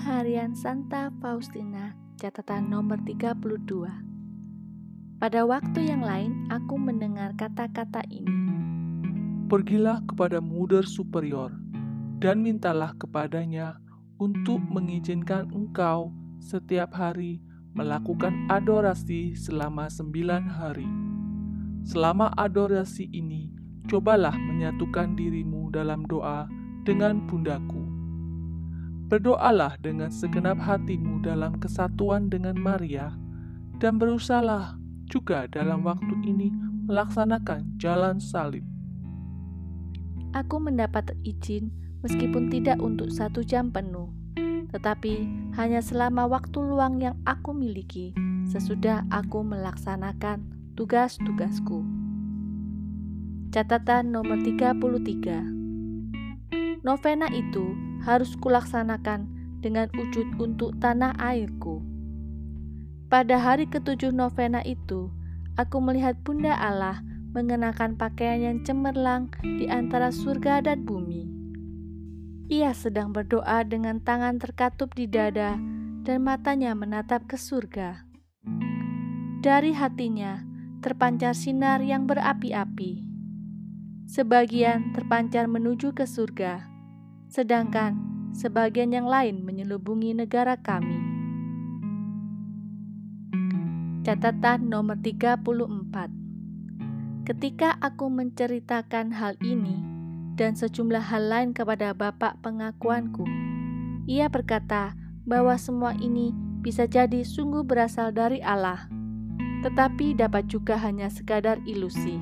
Harian Santa Faustina, catatan nomor 32. Pada waktu yang lain, aku mendengar kata-kata ini. Pergilah kepada muder superior dan mintalah kepadanya untuk mengizinkan engkau setiap hari melakukan adorasi selama sembilan hari. Selama adorasi ini, cobalah menyatukan dirimu dalam doa dengan bundaku. Berdoalah dengan segenap hatimu dalam kesatuan dengan Maria, dan berusahalah juga dalam waktu ini melaksanakan jalan salib. Aku mendapat izin meskipun tidak untuk satu jam penuh, tetapi hanya selama waktu luang yang aku miliki sesudah aku melaksanakan tugas-tugasku. Catatan nomor 33 Novena itu harus kulaksanakan dengan wujud untuk tanah airku. Pada hari ketujuh novena itu, aku melihat Bunda Allah mengenakan pakaian yang cemerlang di antara surga dan bumi. Ia sedang berdoa dengan tangan terkatup di dada dan matanya menatap ke surga. Dari hatinya terpancar sinar yang berapi-api. Sebagian terpancar menuju ke surga, sedangkan sebagian yang lain menyelubungi negara kami. Catatan nomor 34 Ketika aku menceritakan hal ini dan sejumlah hal lain kepada bapak pengakuanku, ia berkata bahwa semua ini bisa jadi sungguh berasal dari Allah, tetapi dapat juga hanya sekadar ilusi.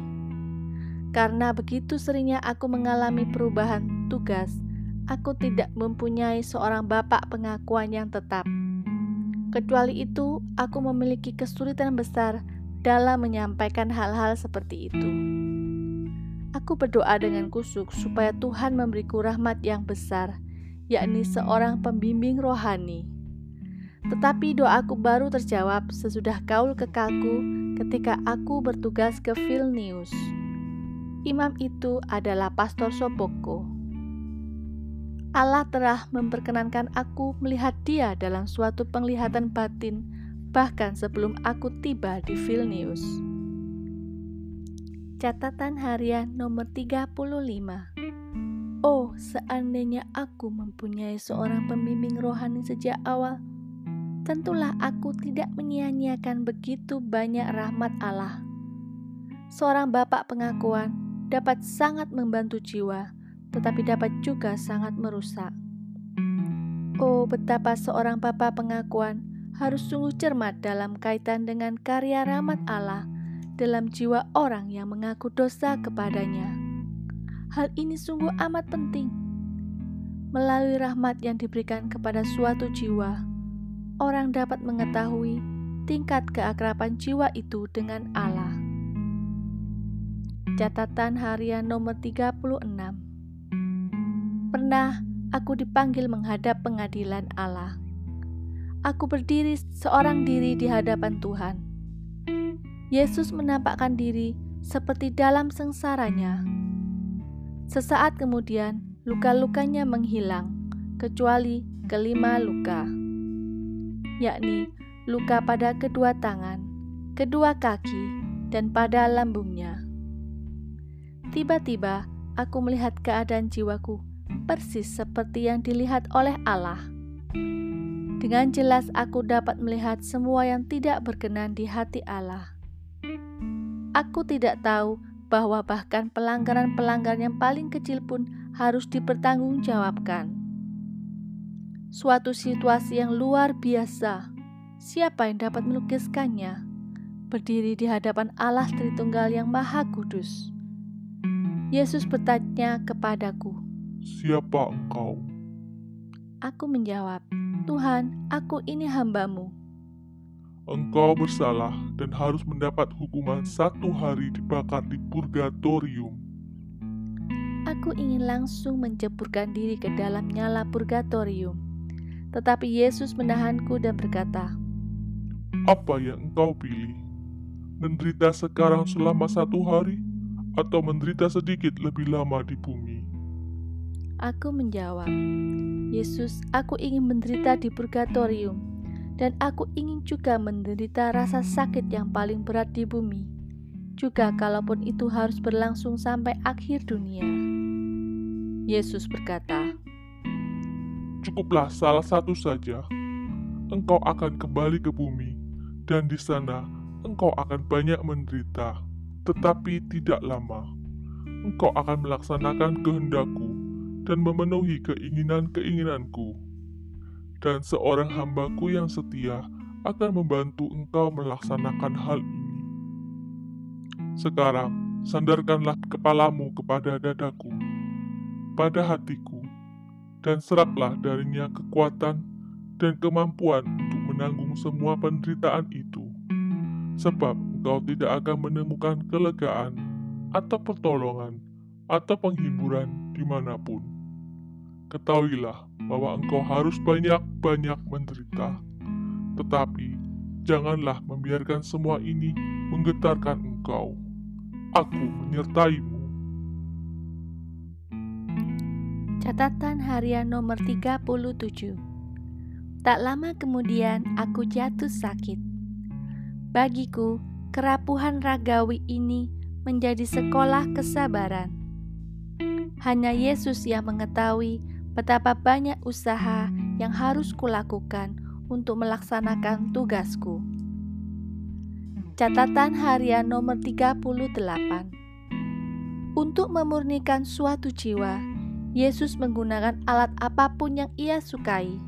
Karena begitu seringnya aku mengalami perubahan tugas, aku tidak mempunyai seorang bapak pengakuan yang tetap Kecuali itu, aku memiliki kesulitan besar dalam menyampaikan hal-hal seperti itu. Aku berdoa dengan kusuk supaya Tuhan memberiku rahmat yang besar, yakni seorang pembimbing rohani. Tetapi doaku baru terjawab sesudah kaul kekalku ketika aku bertugas ke Vilnius. Imam itu adalah Pastor Soboko. Allah telah memperkenankan aku melihat dia dalam suatu penglihatan batin bahkan sebelum aku tiba di Vilnius. Catatan harian nomor 35 Oh, seandainya aku mempunyai seorang pembimbing rohani sejak awal, tentulah aku tidak menyia-nyiakan begitu banyak rahmat Allah. Seorang bapak pengakuan dapat sangat membantu jiwa, tetapi dapat juga sangat merusak. Oh, betapa seorang papa pengakuan harus sungguh cermat dalam kaitan dengan karya rahmat Allah dalam jiwa orang yang mengaku dosa kepadanya. Hal ini sungguh amat penting. Melalui rahmat yang diberikan kepada suatu jiwa, orang dapat mengetahui tingkat keakraban jiwa itu dengan Allah. Catatan harian nomor 36 Pernah aku dipanggil menghadap pengadilan Allah. Aku berdiri seorang diri di hadapan Tuhan. Yesus menampakkan diri seperti dalam sengsaranya. Sesaat kemudian, luka-lukanya menghilang, kecuali kelima luka, yakni luka pada kedua tangan, kedua kaki, dan pada lambungnya. Tiba-tiba, aku melihat keadaan jiwaku persis seperti yang dilihat oleh Allah. Dengan jelas aku dapat melihat semua yang tidak berkenan di hati Allah. Aku tidak tahu bahwa bahkan pelanggaran-pelanggaran yang paling kecil pun harus dipertanggungjawabkan. Suatu situasi yang luar biasa, siapa yang dapat melukiskannya? Berdiri di hadapan Allah Tritunggal yang Maha Kudus. Yesus bertanya kepadaku, siapa engkau? Aku menjawab, Tuhan, aku ini hambamu. Engkau bersalah dan harus mendapat hukuman satu hari dibakar di purgatorium. Aku ingin langsung menceburkan diri ke dalam nyala purgatorium. Tetapi Yesus menahanku dan berkata, Apa yang engkau pilih? Menderita sekarang selama satu hari atau menderita sedikit lebih lama di bumi? Aku menjawab, Yesus, aku ingin menderita di purgatorium, dan aku ingin juga menderita rasa sakit yang paling berat di bumi, juga kalaupun itu harus berlangsung sampai akhir dunia. Yesus berkata, Cukuplah salah satu saja. Engkau akan kembali ke bumi, dan di sana engkau akan banyak menderita, tetapi tidak lama. Engkau akan melaksanakan kehendakku dan memenuhi keinginan-keinginanku. Dan seorang hambaku yang setia akan membantu engkau melaksanakan hal ini. Sekarang, sandarkanlah kepalamu kepada dadaku, pada hatiku, dan seraplah darinya kekuatan dan kemampuan untuk menanggung semua penderitaan itu. Sebab engkau tidak akan menemukan kelegaan atau pertolongan atau penghiburan di mana pun ketahuilah bahwa engkau harus banyak-banyak menderita. Tetapi janganlah membiarkan semua ini menggetarkan engkau. Aku menyertaimu. Catatan harian nomor 37 Tak lama kemudian aku jatuh sakit. Bagiku, kerapuhan ragawi ini menjadi sekolah kesabaran. Hanya Yesus yang mengetahui betapa banyak usaha yang harus kulakukan untuk melaksanakan tugasku. Catatan harian nomor 38 Untuk memurnikan suatu jiwa, Yesus menggunakan alat apa pun yang ia sukai.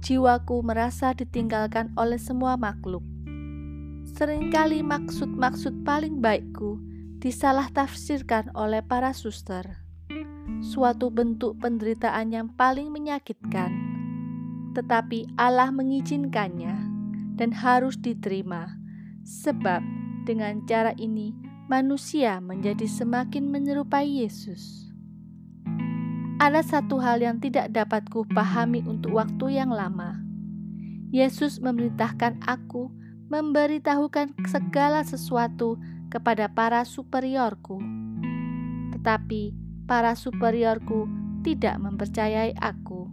Jiwaku merasa ditinggalkan oleh semua makhluk. Seringkali maksud-maksud paling baikku disalah tafsirkan oleh para suster suatu bentuk penderitaan yang paling menyakitkan, tetapi Allah mengizinkannya dan harus diterima, sebab dengan cara ini manusia menjadi semakin menyerupai Yesus. Ada satu hal yang tidak dapat kupahami untuk waktu yang lama. Yesus memerintahkan aku memberitahukan segala sesuatu kepada para superiorku. Tetapi para superiorku tidak mempercayai aku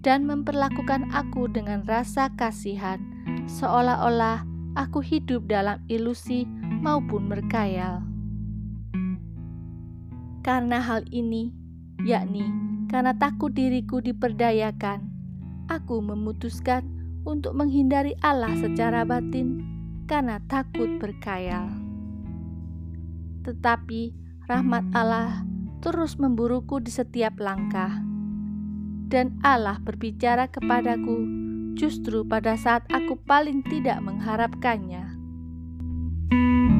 dan memperlakukan aku dengan rasa kasihan, seolah-olah aku hidup dalam ilusi maupun berkayal. Karena hal ini, yakni karena takut diriku diperdayakan, aku memutuskan untuk menghindari Allah secara batin karena takut berkayal. Tetapi rahmat Allah terus memburuku di setiap langkah. Dan Allah berbicara kepadaku justru pada saat aku paling tidak mengharapkannya. thank you